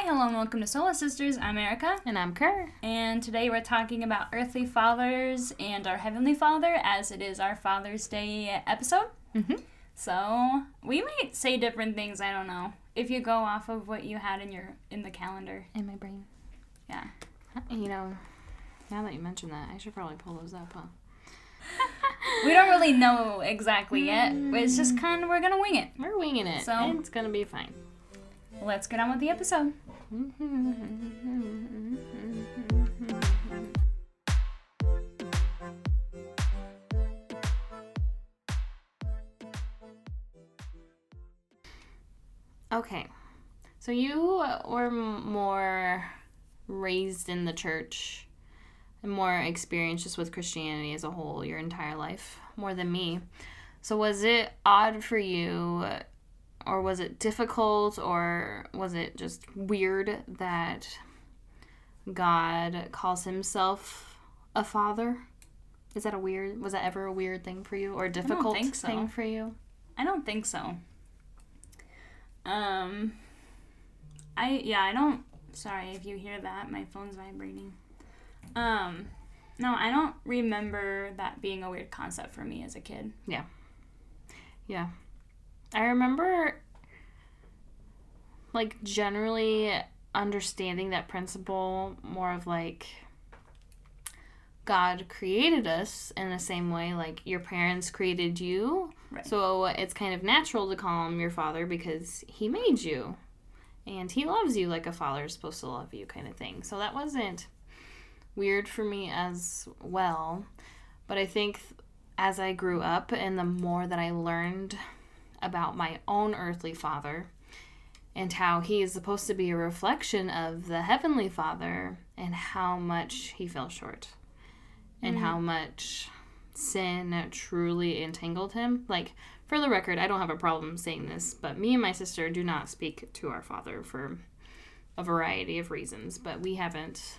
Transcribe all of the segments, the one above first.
Hi, hello, and welcome to Sola Sisters. I'm Erica, And I'm Kerr. and today we're talking about earthly fathers and our heavenly Father, as it is our Father's Day episode. Mm-hmm. So we might say different things. I don't know if you go off of what you had in your in the calendar. In my brain. Yeah. You know, now that you mention that, I should probably pull those up, huh? We don't really know exactly yet. It's just kind of we're gonna wing it. We're winging it. So- it's gonna be fine. Let's get on with the episode. Okay. So you were more raised in the church and more experienced just with Christianity as a whole your entire life, more than me. So was it odd for you or was it difficult or was it just weird that God calls himself a father? Is that a weird was that ever a weird thing for you or a difficult so. thing for you? I don't think so. Um, I yeah, I don't. Sorry if you hear that. My phone's vibrating. Um, no, I don't remember that being a weird concept for me as a kid. Yeah. Yeah. I remember like generally understanding that principle more of like God created us in the same way like your parents created you. Right. So it's kind of natural to call him your father because he made you. And he loves you like a father is supposed to love you kind of thing. So that wasn't weird for me as well. But I think as I grew up and the more that I learned about my own earthly father and how he is supposed to be a reflection of the heavenly father and how much he fell short and mm. how much sin truly entangled him. Like, for the record, I don't have a problem saying this, but me and my sister do not speak to our father for a variety of reasons, but we haven't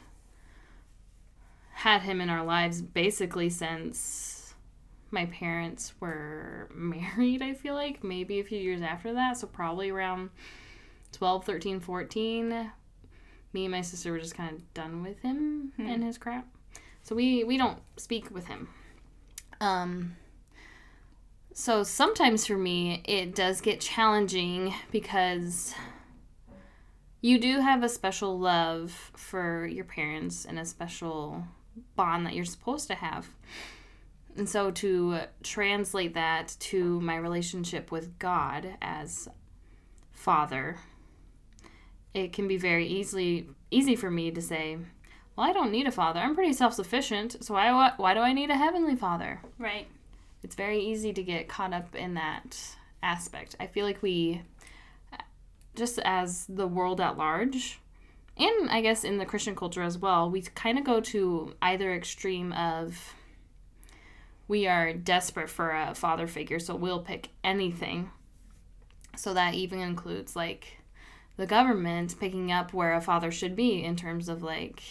had him in our lives basically since my parents were married, I feel like. Maybe a few years after that. So probably around 12, 13, 14. Me and my sister were just kind of done with him Hmm. and his crap. So we, we don't speak with him. Um, so sometimes for me, it does get challenging because you do have a special love for your parents and a special bond that you're supposed to have. And so to translate that to my relationship with God as father, it can be very easily easy for me to say, well, I don't need a father. I'm pretty self-sufficient, so why why do I need a heavenly father? Right. It's very easy to get caught up in that aspect. I feel like we just as the world at large and I guess in the Christian culture as well, we kind of go to either extreme of we are desperate for a father figure, so we'll pick anything. So that even includes like the government picking up where a father should be in terms of like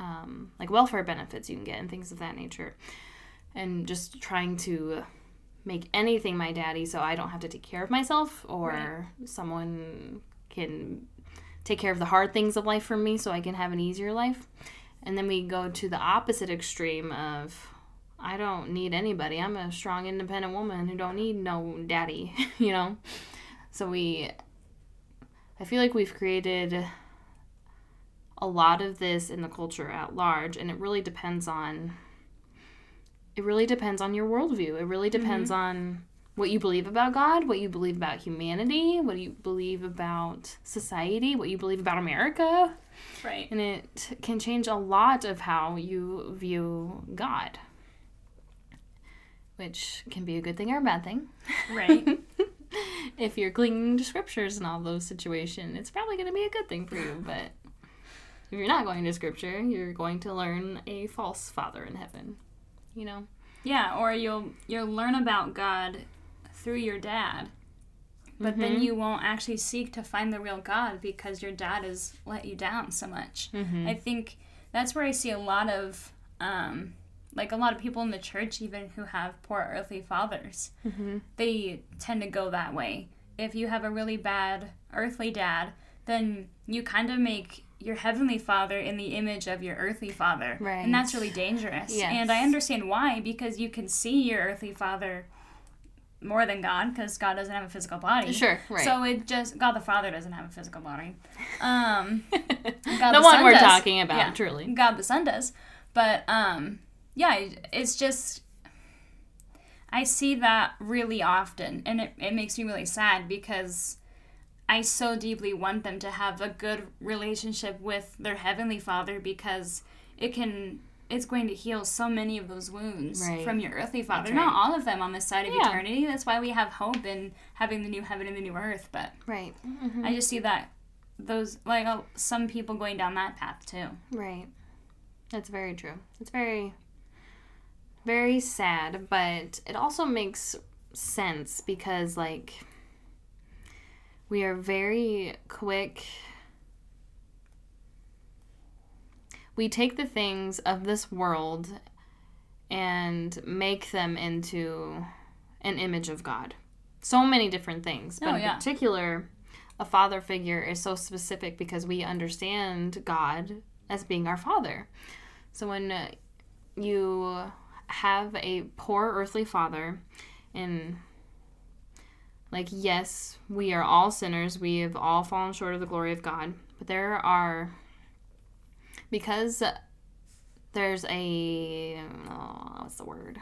um, like welfare benefits you can get and things of that nature, and just trying to make anything my daddy so I don't have to take care of myself or someone can take care of the hard things of life for me so I can have an easier life. And then we go to the opposite extreme of I don't need anybody. I'm a strong independent woman who don't need no daddy, you know. So we I feel like we've created a lot of this in the culture at large and it really depends on it really depends on your worldview. It really mm-hmm. depends on what you believe about God, what you believe about humanity, what you believe about society, what you believe about America. Right. And it can change a lot of how you view God, which can be a good thing or a bad thing. Right. if you're clinging to scriptures and all those situations, it's probably going to be a good thing for you. But if you're not going to scripture, you're going to learn a false father in heaven. You know? yeah, or you'll you'll learn about God through your dad. But then you won't actually seek to find the real God because your dad has let you down so much. Mm-hmm. I think that's where I see a lot of, um, like a lot of people in the church, even who have poor earthly fathers, Mm-hmm. they tend to go that way. If you have a really bad earthly dad, then you kind of make your heavenly father in the image of your earthly father. Right. And that's really dangerous. Yes. And I understand why, because you can see your earthly father more than God, because God doesn't have a physical body. Sure, right. So it just God the Father doesn't have a physical body. Um God the the one we're does. talking about, Yeah. truly. God the Son does. But um yeah, it's just I see that really often and it, it makes me really sad because I so deeply want them to have a good relationship with their heavenly father because it can it's going to heal so many of those wounds Right. from your earthly father. That's Not all of them on this side of Yeah. eternity. That's why we have hope in having the new heaven and the new earth. But Right. I just see that those like uh, some people going down that path too. Right. That's very true. It's very, very sad, but it also makes sense because, like, we are very quick. We take the things of this world and make them into an image of God. So many different things, oh, but Oh, in particular, a father figure is so specific because we understand God as being our father. So when you have a poor earthly father, and like, yes, we are all sinners, we have all fallen short of the glory of God, but there are, because there's a, oh, what's the word?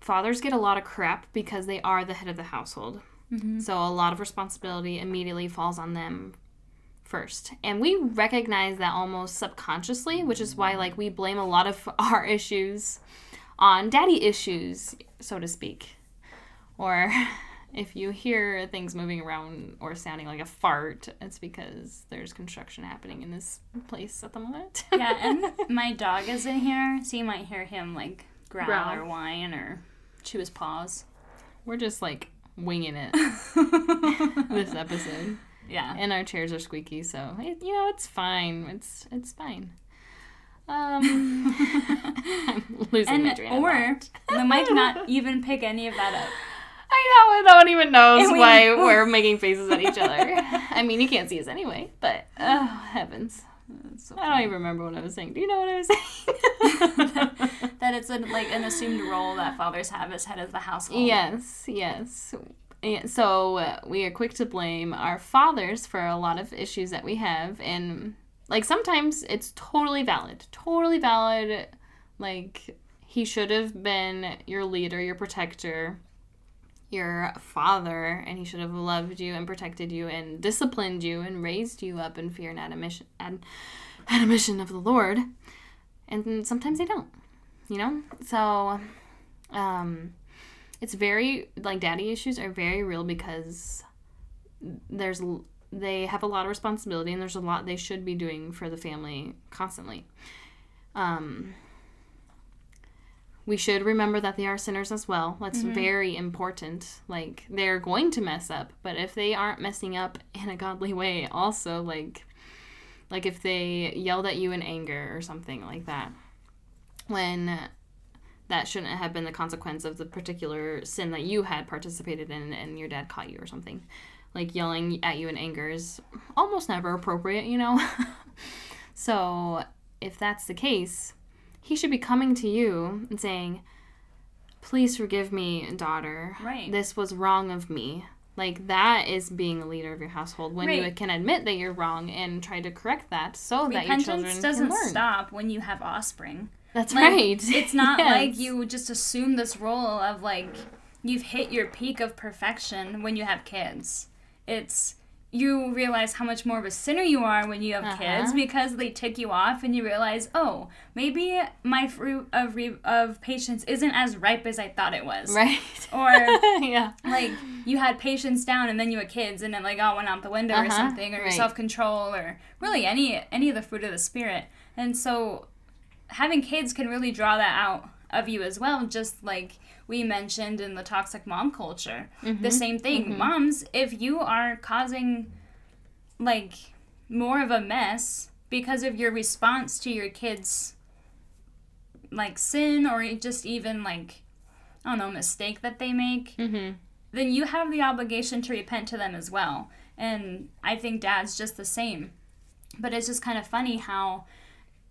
Fathers get a lot of crap because they are the head of the household. Mm-hmm. So a lot of responsibility immediately falls on them first. And we recognize that almost subconsciously, which is why like we blame a lot of our issues on daddy issues, so to speak. Or if you hear things moving around or sounding like a fart, it's because there's construction happening in this place at the moment. Yeah, and my dog is in here, so you might hear him like growl, Growl. or whine or chew his paws. We're just like winging it this episode. Yeah. and our chairs are squeaky, so it, you know it's fine. It's it's fine. Um, I'm losing my And train or they might not even pick any of that up. I know no one even knows we- why we're making faces at each other. I mean, you can't see us anyway, but oh heavens, so I don't even remember what I was saying. Do you know what I was saying? that it's a, like an assumed role that fathers have as head of the household. Yes, yes. Yeah, So uh, we are quick to blame our fathers for a lot of issues that we have, and like sometimes it's totally valid, totally valid. Like he should have been your leader, your protector, your father, and he should have loved you and protected you and disciplined you and raised you up in fear and admonition, ad, of the Lord. And sometimes they don't, you know. So, um, it's very like daddy issues are very real because there's they have a lot of responsibility and there's a lot they should be doing for the family constantly. Um we should remember that they are sinners as well. That's very important. Like they're going to mess up but if they aren't messing up in a godly way also like like if they yelled at you in anger or something like that when that shouldn't have been the consequence of the particular sin that you had participated in and your dad caught you or something. Like yelling at you in anger is almost never appropriate, you know? so, if that's the case, he should be coming to you and saying, Please forgive me, daughter. Right. This was wrong of me. Like, that is being a leader of your household when you can admit that you're wrong and try to correct that so that your children doesn't can learn. stop when you have offspring. That's Like, right. It's not Yes. like you just assume this role of like you've hit your peak of perfection when you have kids. It's you realize how much more of a sinner you are when you have Uh-huh. kids because they tick you off and you realize, oh, maybe my fruit of re- of patience isn't as ripe as I thought it was. Right. Or yeah. like you had patience down and then you had kids and it like all went out the window or Uh-huh, something or your right. self control or really any any of the fruit of the spirit. And so having kids can really draw that out of you as well, just like we mentioned in the toxic mom culture. Mm-hmm. The same thing. Moms, if you are causing like more of a mess because of your response to your kids like sin or just even like I don't know, mistake that they make, Mm-hmm. then you have the obligation to repent to them as well. And I think dad's just the same. But it's just kind of funny how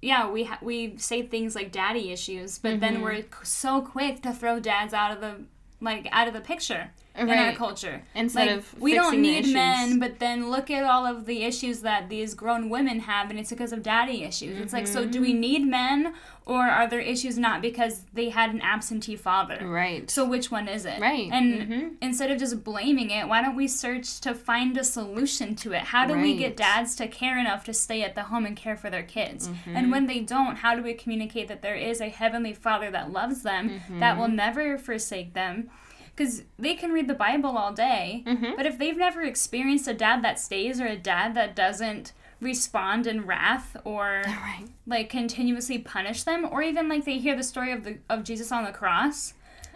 yeah, we ha- we say things like daddy issues, but then mm-hmm. we're so quick to throw dads out of the like out of the picture in our Right. culture. Instead like, of we don't need men, but then look at all of the issues that these grown women have, and it's because of daddy issues. It's like, so do we Mm-hmm. need men, or are there issues not because they had an absentee father? Right. So which one is it? Right. And Mhm. instead of just blaming it, why don't we search to find a solution to it? How do we get dads to care enough to stay at the home and care for their kids? Mm-hmm. And when they don't, how do we communicate that there is a heavenly Father that loves them, that will Mm-hmm. never forsake them? Because they can read the Bible all day, Mhm. but if they've never experienced a dad that stays or a dad that doesn't respond in wrath or right. like continuously punish them or even like they hear the story of the of Jesus on the cross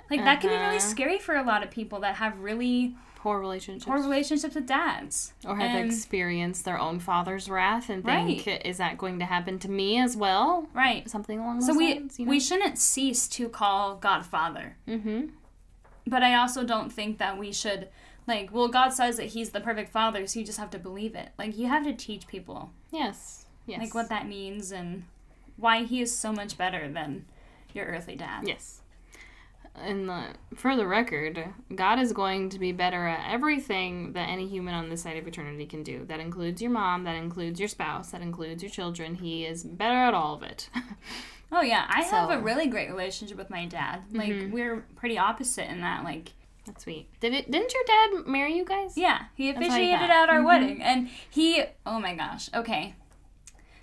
like that can be really Uh-huh. scary for a lot of people that have really Poor relationships. poor relationships with dads or have And- experienced their own father's wrath and think, Right. is that going to happen to me as well? right Something along those so we lines. You know? we shouldn't cease to call God Father mm-hmm. But I also don't think that we should like well God says that he's the perfect father so you just have to believe it like you have to teach people Yes. Yes. like what that means and why he is so much better than your earthly dad Yes. And the, for the record, God is going to be better at everything that any human on this side of eternity can do. That includes your mom, that includes your spouse, that includes your children. He is better at all of it. Oh yeah, I have a really great relationship with my dad. Like Mhm. we're pretty opposite in that. Like That's sweet. Did it? Didn't your dad marry you guys? yeah, he officiated at our Mhm. wedding, and he. Oh my gosh. Okay.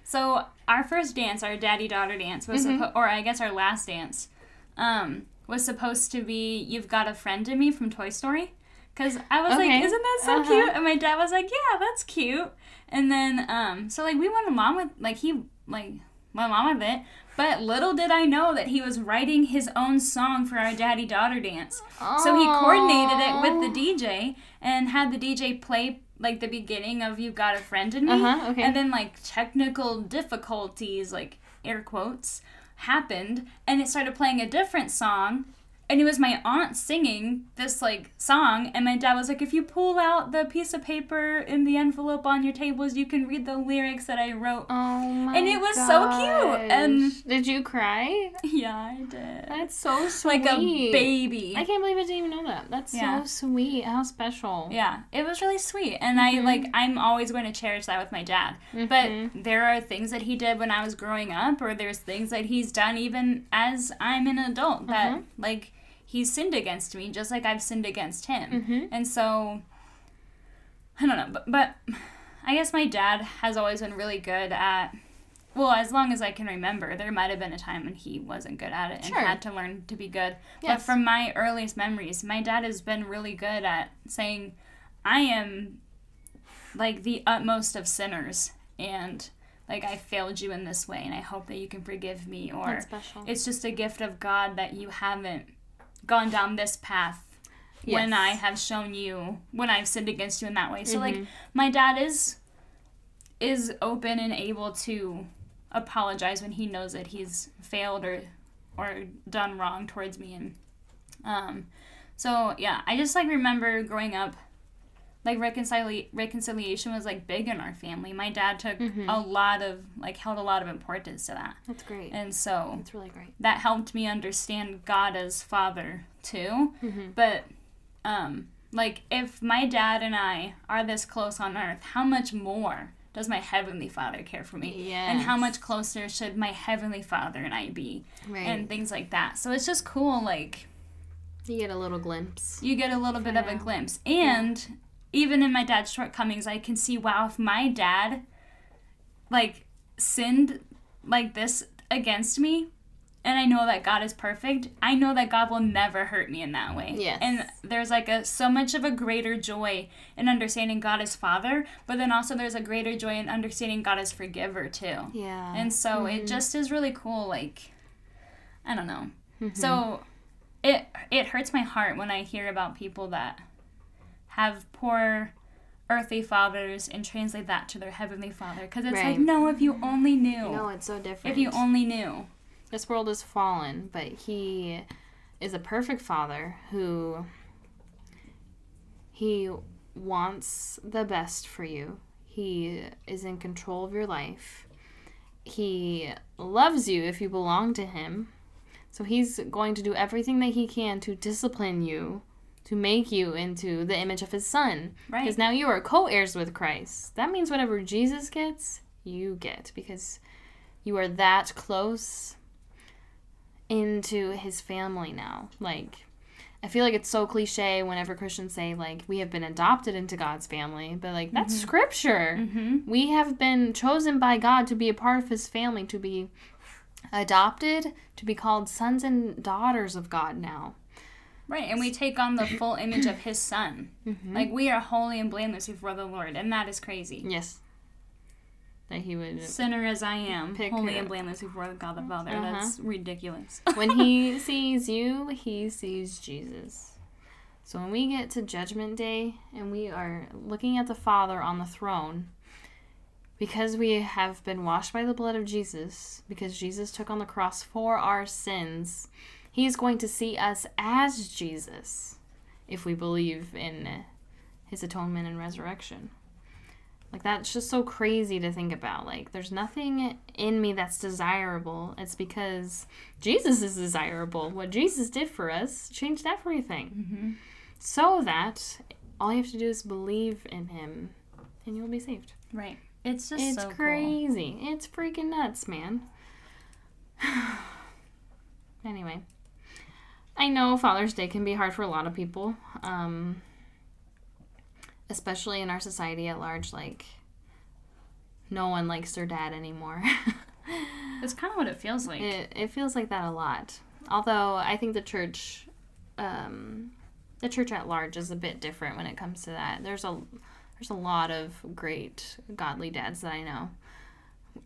So our first dance, our daddy daughter dance, was Mhm. suppo- or I guess our last dance, um, was supposed to be "You've Got a Friend in Me" from Toy Story. Cause I was Okay. like, isn't that so Uh-huh. cute? And my dad was like, yeah, that's cute. And then, um, so like we went along with like he like went along with it. But little did I know that he was writing his own song for our daddy daughter dance. So he coordinated it with the DJ and had the DJ play like the beginning of "You've Got a Friend in Me," Uh-huh, okay. and then like technical difficulties, like air quotes, happened, and it started playing a different song. And it was my aunt singing this like song, and my dad was like, "If you pull out the piece of paper in the envelope on your tables, you can read the lyrics that I wrote." Oh my And it was so cute, and- did you cry? Yeah, I did. That's so sweet. like a baby. I can't believe I didn't even know that. That's Yeah. so sweet. How special. Yeah, it was really sweet. And I mm-hmm. like I'm always going to cherish that with my dad. But mm-hmm. there are things that he did when I was growing up or there's things that he's done even as I'm an adult that mm-hmm. like he's sinned against me just like I've sinned against him. Mhm. And so I don't know, but but I guess my dad has always been really good at well, as long as I can remember, there might have been a time when he wasn't good at it and Sure. had to learn to be good. But from my earliest memories, my dad has been really good at saying, I am like the utmost of sinners and like I failed you in this way and I hope that you can forgive me or it's just a gift of God that you haven't gone down this path when I have shown you when I've sinned against you in that way. So like Mhm. my dad is is open and able to apologize when he knows that he's failed or or done wrong towards me and um so yeah, I just like remember growing up like reconcili- reconciliation was like big in our family. My dad took Mhm. a lot of like held a lot of importance to that. That's great. And so That's really great. that helped me understand God as father too. Mm-hmm. But um like if my dad and I are this close on earth, how much more does my heavenly father care for me? And how much closer should my heavenly father and I be? Right. And things like that. So it's just cool like you get a little glimpse. you get a little bit of a glimpse. And even in my dad's shortcomings, I can see wow, if my dad like sinned like this against me, and I know that God is perfect, I know that God will never hurt me in that way. Yes. And there's like a so much of a greater joy in understanding God as Father, but then also there's a greater joy in understanding God as forgiver too. Yeah. And so it mm-hmm. just is really cool, like I don't know. Mm-hmm. So it it hurts my heart when I hear about people that have poor earthly fathers and translate that to their heavenly father because it's like no if you only knew no, it's so different. if you only knew this world is fallen, but he is a perfect father who He wants the best for you. He is in control of your life. He loves you if you belong to him. So he's going to do everything that he can to discipline you, to make you into the image of his son. Right. Because now you are co heirs with Christ. That means whatever Jesus gets, you get. Because you are that close into his family now. Like, I feel like it's so cliche whenever Christians say, like, we have been adopted into God's family, but like, that's scripture. Mm-hmm. We have been chosen by God to be a part of his family, to be adopted, to be called sons and daughters of God now. Right, and we take on the full image of his son. Mm-hmm. Like we are holy and blameless before the Lord, and that is crazy. Yes. That he would. Sinner as I am, holy and blameless before God the Father. Uh-huh. That's ridiculous. when he sees you, he sees Jesus. So when we get to Judgment Day and we are looking at the Father on the throne, because we have been washed by the blood of Jesus, because Jesus took on the cross for our sins, he's going to see us as Jesus if we believe in his atonement and resurrection. Like that's just so crazy to think about. Like there's nothing in me that's desirable. It's because Jesus is desirable. What Jesus did for us changed everything. mm-hmm. So that all you have to do is believe in him and you'll be saved. Right. It's just it's so cool. crazy. It's freaking nuts, man. anyway, I know Father's Day can be hard for a lot of people, um, especially in our society at large. Like, no one likes their dad anymore. It's kind of what it feels like. it, it feels like that a lot. Although I think the church, um, the church at large is a bit different when it comes to that. There's a there's a lot of great godly dads that I know.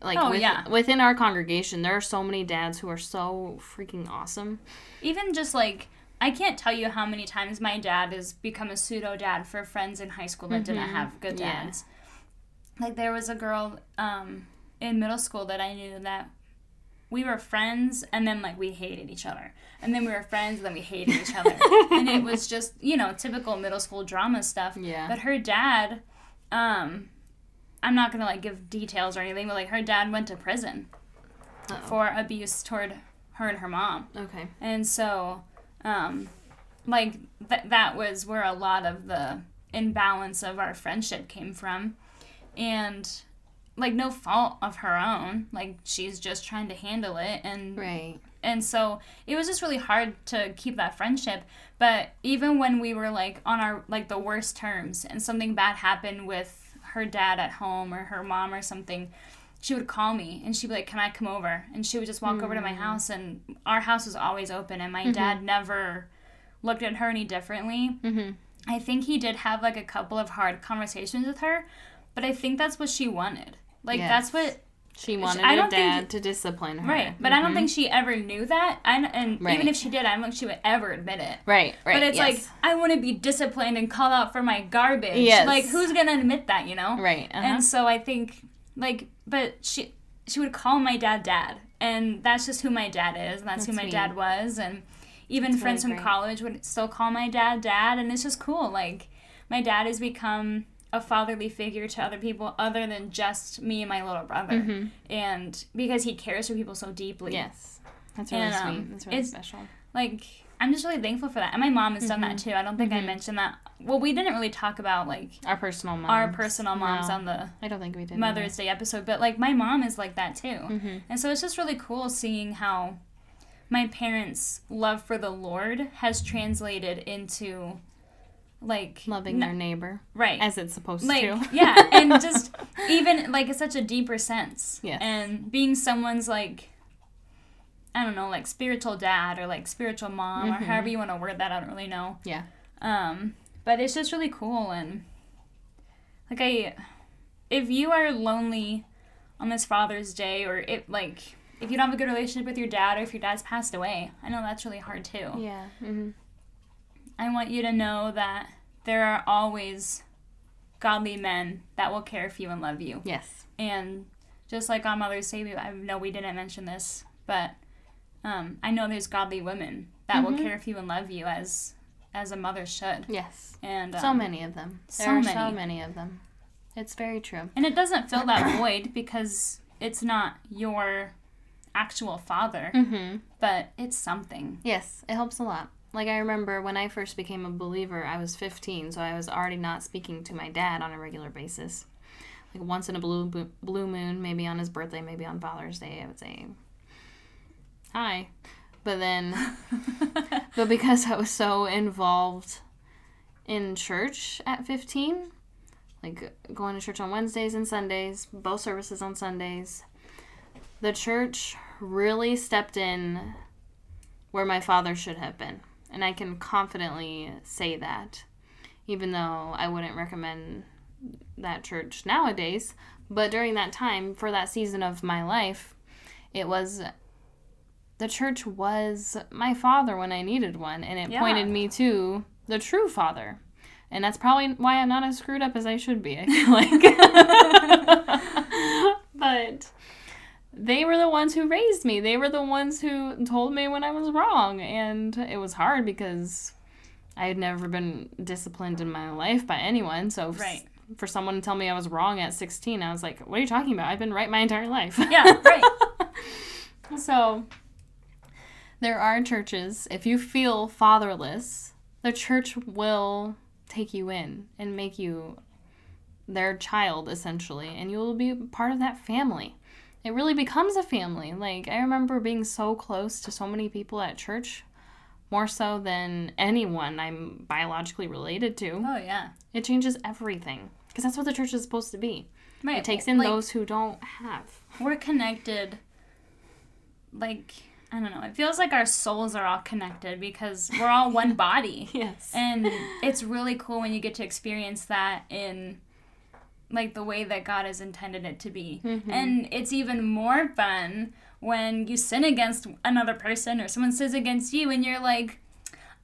Like Oh, with- yeah. within our congregation, there are so many dads who are so freaking awesome. Even just like I can't tell you how many times my dad has become a pseudo dad for friends in high school that didn't Mhm. have good Yeah. dads. Like there was a girl um, in middle school that I knew that we were friends and then like we hated each other. And then we were friends and then we hated each other. and it was just, you know, typical middle school drama stuff. Yeah. But her dad, um, I'm not gonna like give details or anything, but like her dad went to prison Uh-oh. for abuse toward her and her mom. Okay. And so, um, like th- that was where a lot of the imbalance of our friendship came from, and like no fault of her own. Like she's just trying to handle it, and Right. and so it was just really hard to keep that friendship. But even when we were like on our like the worst terms, and something bad happened with her dad at home or her mom or something. She would call me and she'd be like, Can I come over? And she would just walk over to my house, and our house was always open, and my dad never looked at her any differently. Mm-hmm. I think he did have like a couple of hard conversations with her, but I think that's what she wanted. Like, that's what She wanted I her dad to discipline her. Right, but I don't think she ever knew that. And, and Right. even if she did, I don't think she would ever admit it. Right. Right. but it's yes. like I want to be disciplined and call out for my garbage. Yes. Like who's gonna admit that, you know? Right. Uh-huh. And so I think like, but she she would call my dad dad, and that's just who my dad is, and that's, who my sweet. dad was, and even That's friends really from great. college would still call my dad dad, and it's just cool. Like my dad has become a fatherly figure to other people other than just me and my little brother, Mhm. and because he cares for people so deeply. Yes. That's really And, um, sweet. That's really special. like I'm just really thankful for that. And my mom has done that Mm-hmm. too. I don't think I mentioned that. Well, we didn't really talk about like Our personal moms. our personal moms No, on the I don't think we did. Mother's Day episode, but like my mom is like that too. hmm And so it's just really cool seeing how my parents' love for the Lord has translated into like Loving their neighbor right. as it's supposed like to. yeah, and just even like it's such a deeper sense. yeah And being someone's like I don't know, like spiritual dad or like spiritual mom or Mhm. however you want to word that, I don't really know. Yeah. Um, but it's just really cool and like I if you are lonely on this Father's Day or if like if you don't have a good relationship with your dad or if your dad's passed away, I know that's really hard too. Yeah. hmm I want you to know that there are always godly men that will care for you and love you. Yes. And just like on Mother's Day, I know we didn't mention this, but um, I know there's godly women that will Mhm. care for you and love you as as a mother should. Yes. And So um, many of them. so There are so many. many of them. It's very true. And it doesn't fill that void because it's not your actual father, Mm-hmm. but it's something. Yes, it helps a lot. Like I remember when I first became a believer, I was 15, so I was already not speaking to my dad on a regular basis. Like once in a blue blue moon, maybe on his birthday, maybe on Father's Day, I would say hi. But then but because I was so involved in church at 15, like going to church on Wednesdays and Sundays, both services on Sundays, the church really stepped in where my father should have been. And I can confidently say that, even though I wouldn't recommend that church nowadays. But during that time, for that season of my life, it was the church was my father when I needed one, and it Yeah. pointed me to the true father. And that's probably why I'm not as screwed up as I should be, I feel like. but they were the ones who raised me. They were the ones who told me when I was wrong. And it was hard because I had never been disciplined in my life by anyone. So Right. for someone to tell me I was wrong at 16, I was like, what are you talking about? I've been right my entire life. Yeah, right. So there are churches, if you feel fatherless, the church will take you in and make you their child essentially, and you will be part of that family. It really becomes a family. Like I remember being so close to so many people at church, more so than anyone I'm biologically related to. Oh yeah. It changes everything because that's what the church is supposed to be. Right. It takes in like, those who don't have. we're connected like I don't know. It feels like our souls are all connected because we're all one body. Yes. And it's really cool when you get to experience that in like the way that God has intended it to be. Mm-hmm. And it's even more fun when you sin against another person or someone sins against you and you're like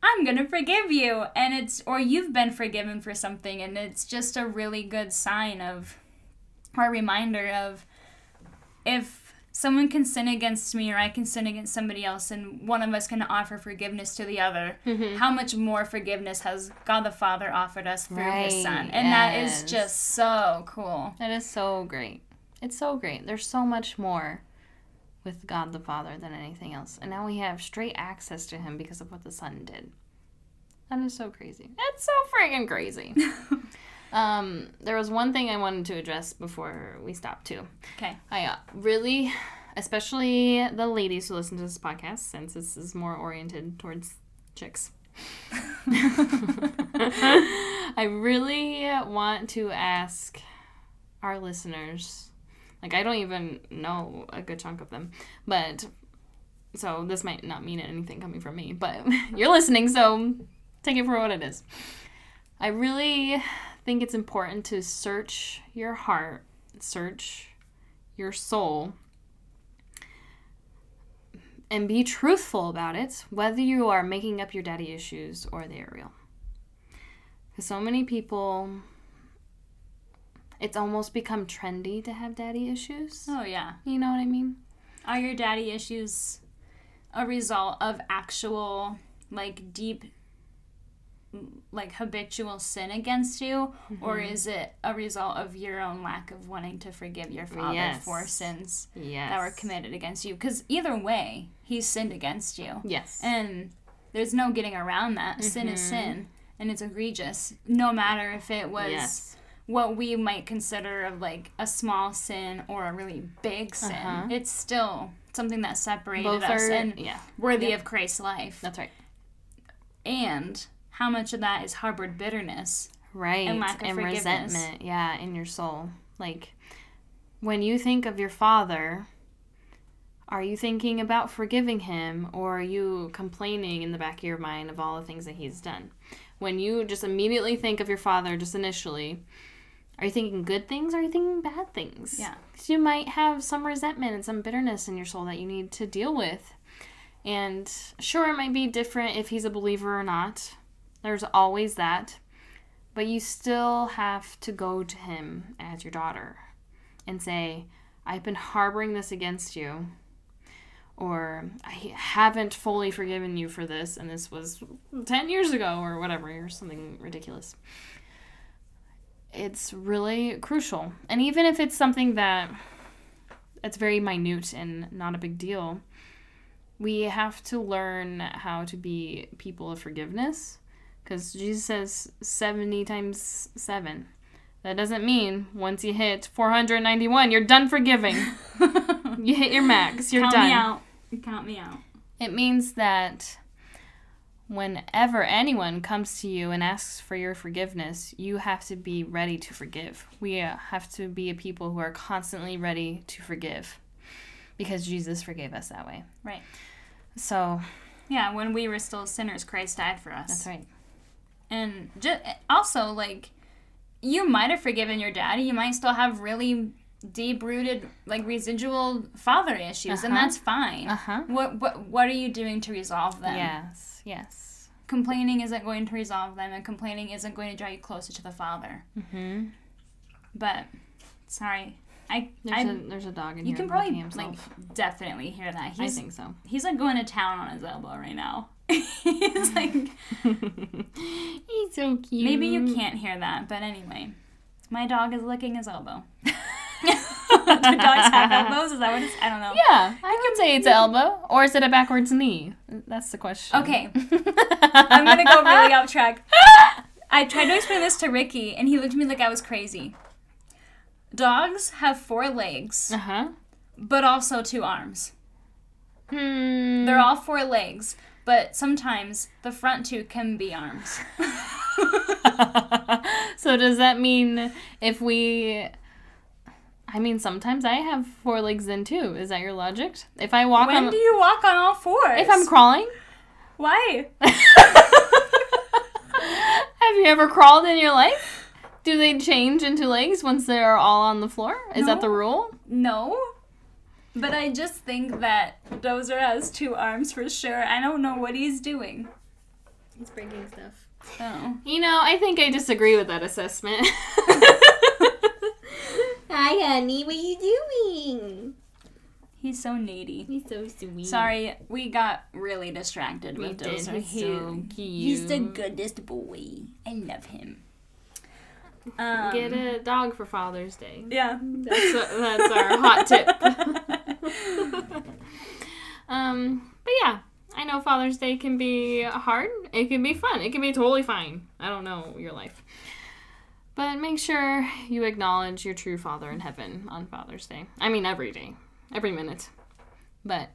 I'm going to forgive you and it's or you've been forgiven for something and it's just a really good sign of or reminder of if someone can sin against me or I can sin against somebody else and one of us can offer forgiveness to the other, Mm-hmm. how much more forgiveness has God the Father offered us through Right, his Son? And that yes. is just so cool. That is so great. It's so great. There's so much more with God the Father than anything else. And now we have straight access to Him because of what the Son did. That is so crazy. That's so freaking crazy. um, there was one thing I wanted to address before we stop, too. Okay. I uh, really, especially the ladies who listen to this podcast, since this is more oriented towards chicks. I really want to ask our listeners, like, I don't even know a good chunk of them, but so this might not mean anything coming from me, but you're listening, so take it for what it is. I really think it's important to search your heart, search your soul, and be truthful about it, whether you are making up your daddy issues or they are real. Because so many people, it's almost become trendy to have daddy issues. Oh, yeah. You know what I mean? Are your daddy issues a result of actual, like, deep, like, habitual sin against you? Or Mm-hmm. is it a result of your own lack of wanting to forgive your father Yes. for sins Yes. that were committed against you? Because either way, he's sinned against you. Yes. And there's no getting around that. Sin is Mm-hmm. sin. And it's egregious. No matter if it was yes. what we might consider of like a small sin or a really big sin. Uh-huh. It's still something that separated Both us are, and yeah, worthy Yep. of Christ's life. that's right. And how much of that is harbored bitterness? Right. And lack of forgiveness. resentment, yeah, in your soul. Like, when you think of your father, are you thinking about forgiving him or are you complaining in the back of your mind of all the things that he's done? When you just immediately think of your father, just initially, are you thinking good things or are you thinking bad things? Yeah. 'Cause you might have some resentment and some bitterness in your soul that you need to deal with. And sure, it might be different if he's a believer or not. There's always that. But you still have to go to him as your daughter and say, I've been harboring this against you. or I haven't fully forgiven you for this and this was 10 years ago or whatever or something ridiculous. It's really crucial. And even if it's something that it's very minute and not a big deal, we have to learn how to be people of forgiveness because Jesus says 70 times 7. That doesn't mean once you hit 491, you're done forgiving. you hit your max, you're Count done. me out. Count me out. It means that whenever anyone comes to you and asks for your forgiveness, you have to be ready to forgive. We uh, have to be a people who are constantly ready to forgive because Jesus forgave us that way. Right. So, Yeah, when we were still sinners, Christ died for us. that's right. And ju- also, like, you might have forgiven your daddy. You might still have really deep rooted, like, residual father issues, and Uh-huh. that's fine. Uh huh. What, what What are you doing to resolve them? Yes, yes. Complaining isn't going to resolve them, and complaining isn't going to draw you closer to the Father. Mm-hmm. But, sorry. I, There's, I a, there's a dog in you here You can probably like definitely hear that. I think so. he's like going to town on his elbow right now. he's like He's so cute. maybe you can't hear that, but anyway, my dog is licking his elbow. Do dogs have elbows? Is that what it's? I don't know. Yeah, I could say it's an elbow, or is it a backwards knee? That's the question. Okay, I'm gonna go really off track. I tried to explain this to Ricky, and he looked at me like I was crazy. Dogs have four legs, Uh huh. but also two arms. Hmm. They're all four legs, but sometimes the front two can be arms. so does that mean if we? I mean, sometimes I have four legs then too. Is that your logic? If I walk when on, do you walk on all fours? if I'm crawling, Why? have you ever crawled in your life? Do they change into legs once they are all on the floor? Is that the rule? No. But I just think that Dozer has two arms for sure. I don't know what he's doing. He's breaking stuff. Oh. You know, I think I disagree with that assessment. Hi, honey. What are you doing? He's so needy. He's so sweet. Sorry, we got really distracted We with did. Dozer. He's so cute. He's the goodest boy. I love him. Um, Get a dog for Father's Day. Yeah. That's, that's our hot tip. um, but yeah, I know Father's Day can be hard. It can be fun. It can be totally fine. I don't know your life. But make sure you acknowledge your true father in heaven on Father's Day. I mean, every day, every minute. But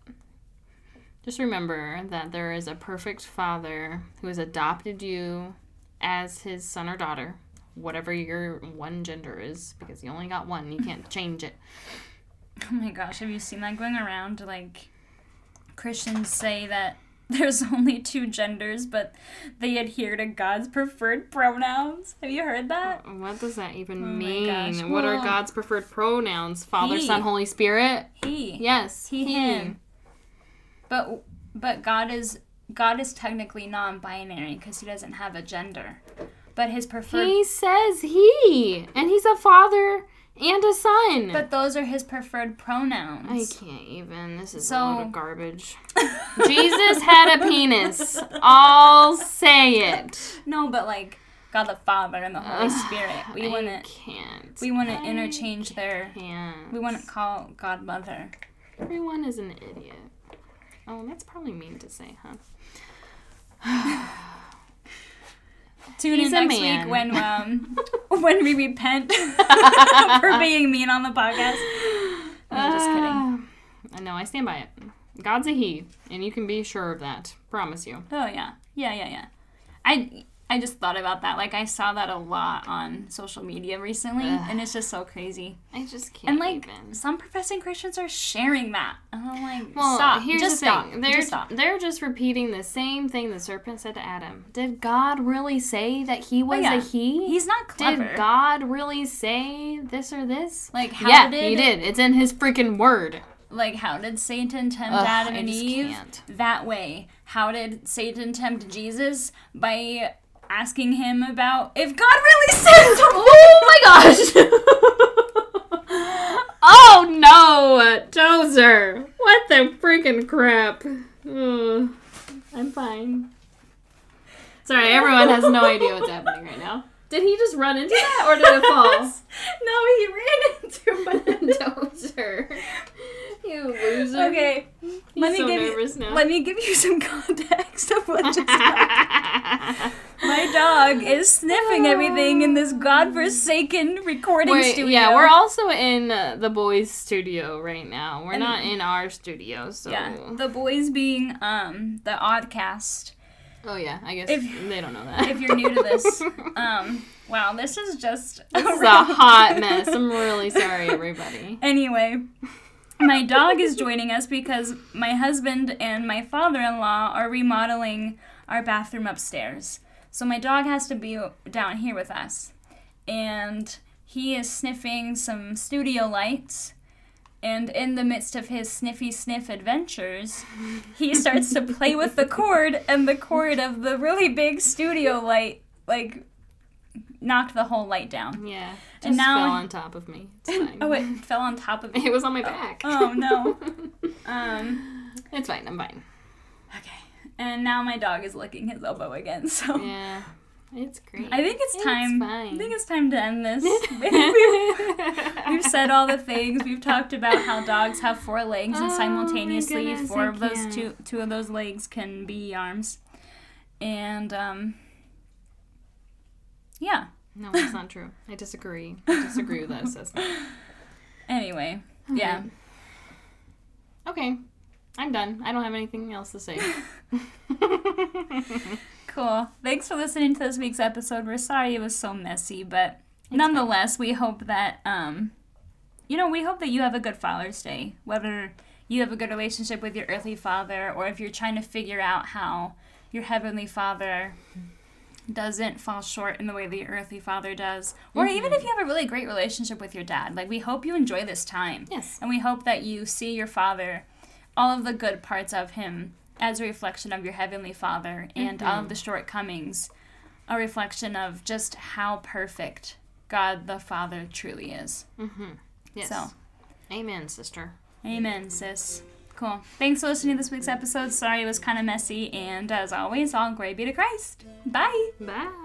just remember that there is a perfect father who has adopted you as his son or daughter, whatever your one gender is, because you only got one. You can't change it. Oh my gosh, have you seen that going around? Like, Christians say that there's only two genders, but they adhere to God's preferred pronouns. Have you heard that? What does that even Oh mean? What are God's preferred pronouns? Father, he. Son, Holy Spirit? He. Yes. He, him. But but God is God is technically non-binary because he doesn't have a gender. But his preferred He says he. And he's a father and a son. but those are his preferred pronouns. I can't even. This is a So- load of garbage. Jesus had a penis. I'll say it. no, but like God the Father and the Holy Ugh, Spirit. We want to can't. we wouldn't I interchange their Can't. we want to call God mother. Everyone is an idiot. Oh, that's probably mean to say, huh? Tune He's in next man. week when um when we repent for being mean on the podcast. No, I'm just kidding. Ah, I know, I stand by it. God's a he, and you can be sure of that. Promise you. Oh yeah, yeah, yeah, yeah. I I just thought about that. Like I saw that a lot on social media recently, Ugh. and it's just so crazy. I just can't And like even. some professing Christians are sharing that, and I'm like, Well, stop. here's just the stop. thing. They're just stop. they're just repeating the same thing the serpent said to Adam. Did God really say that he oh, was yeah. a he? He's not clever. Did God really say this or this? Like how yeah, did he did. It's in his freaking word. like how did Satan tempt Ugh, Adam and Eve can't. that way? How did Satan tempt Jesus by asking him about if God really sent him. oh my gosh! oh no, Dozer! What the freaking crap. Ugh. I'm fine. Sorry, everyone has no idea what's happening right now. Did he just run into that or did it fall? no, he ran into a bulldozer. You loser. Okay, He's let me so give nervous you now. let me give you some context of what just happened. My dog is sniffing everything in this godforsaken recording Wait, studio. yeah, we're also in uh, the boys' studio right now. We're And- not in our studio, so. yeah. The boys being um the oddcast. Oh yeah, I guess If- they don't know that. If you're new to this, um, wow, this is just this is a hot mess. I'm really sorry, everybody. Anyway, my dog is joining us because my husband and my father in law are remodeling our bathroom upstairs. So my dog has to be down here with us. And he is sniffing some studio lights. And in the midst of his sniffy sniff adventures, he starts to play with the cord, and the cord of the really big studio light, like, knocked the whole light down. Yeah, just And now- fell on top of me. It's fine. Oh, it fell on top of me. It was on my back. Oh, no. Um, it's fine. I'm fine. okay. And now my dog is licking his elbow again, so Yeah, it's great. I think it's It's time. I think it's time to end this. we've, we've said all the things. We've talked about how dogs have four legs and Oh simultaneously goodness, four of those two two of those legs can be arms. And um yeah. no, that's not true. I disagree. I disagree with that assessment. Anyway, yeah. Okay, I'm done. I don't have anything else to say. Cool. Thanks for listening to this week's episode. We're sorry it was so messy, but nonetheless, we hope that um you know, we hope that you have a good Father's Day. Whether you have a good relationship with your earthly father or if you're trying to figure out how your heavenly father doesn't fall short in the way the earthly father does. Or even if you have a really great relationship with your dad. Like we hope you enjoy this time. Yes. And we hope that you see your father, all of the good parts of him, as a reflection of your heavenly father, and all of mm-hmm. the shortcomings, a reflection of just how perfect God the Father truly is. Mm-hmm. Yes. So, Amen, sister. amen, sis. Cool. Thanks for listening to this week's episode. Sorry it was kind of messy, and as always, all glory be to Christ. Bye. Bye.